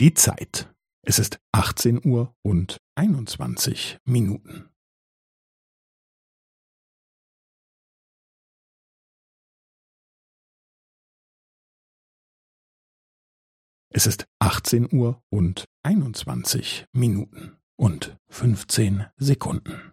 Die Zeit. Es ist 18 Uhr und 21 Minuten. Es ist 18 Uhr und 21 Minuten und 15 Sekunden.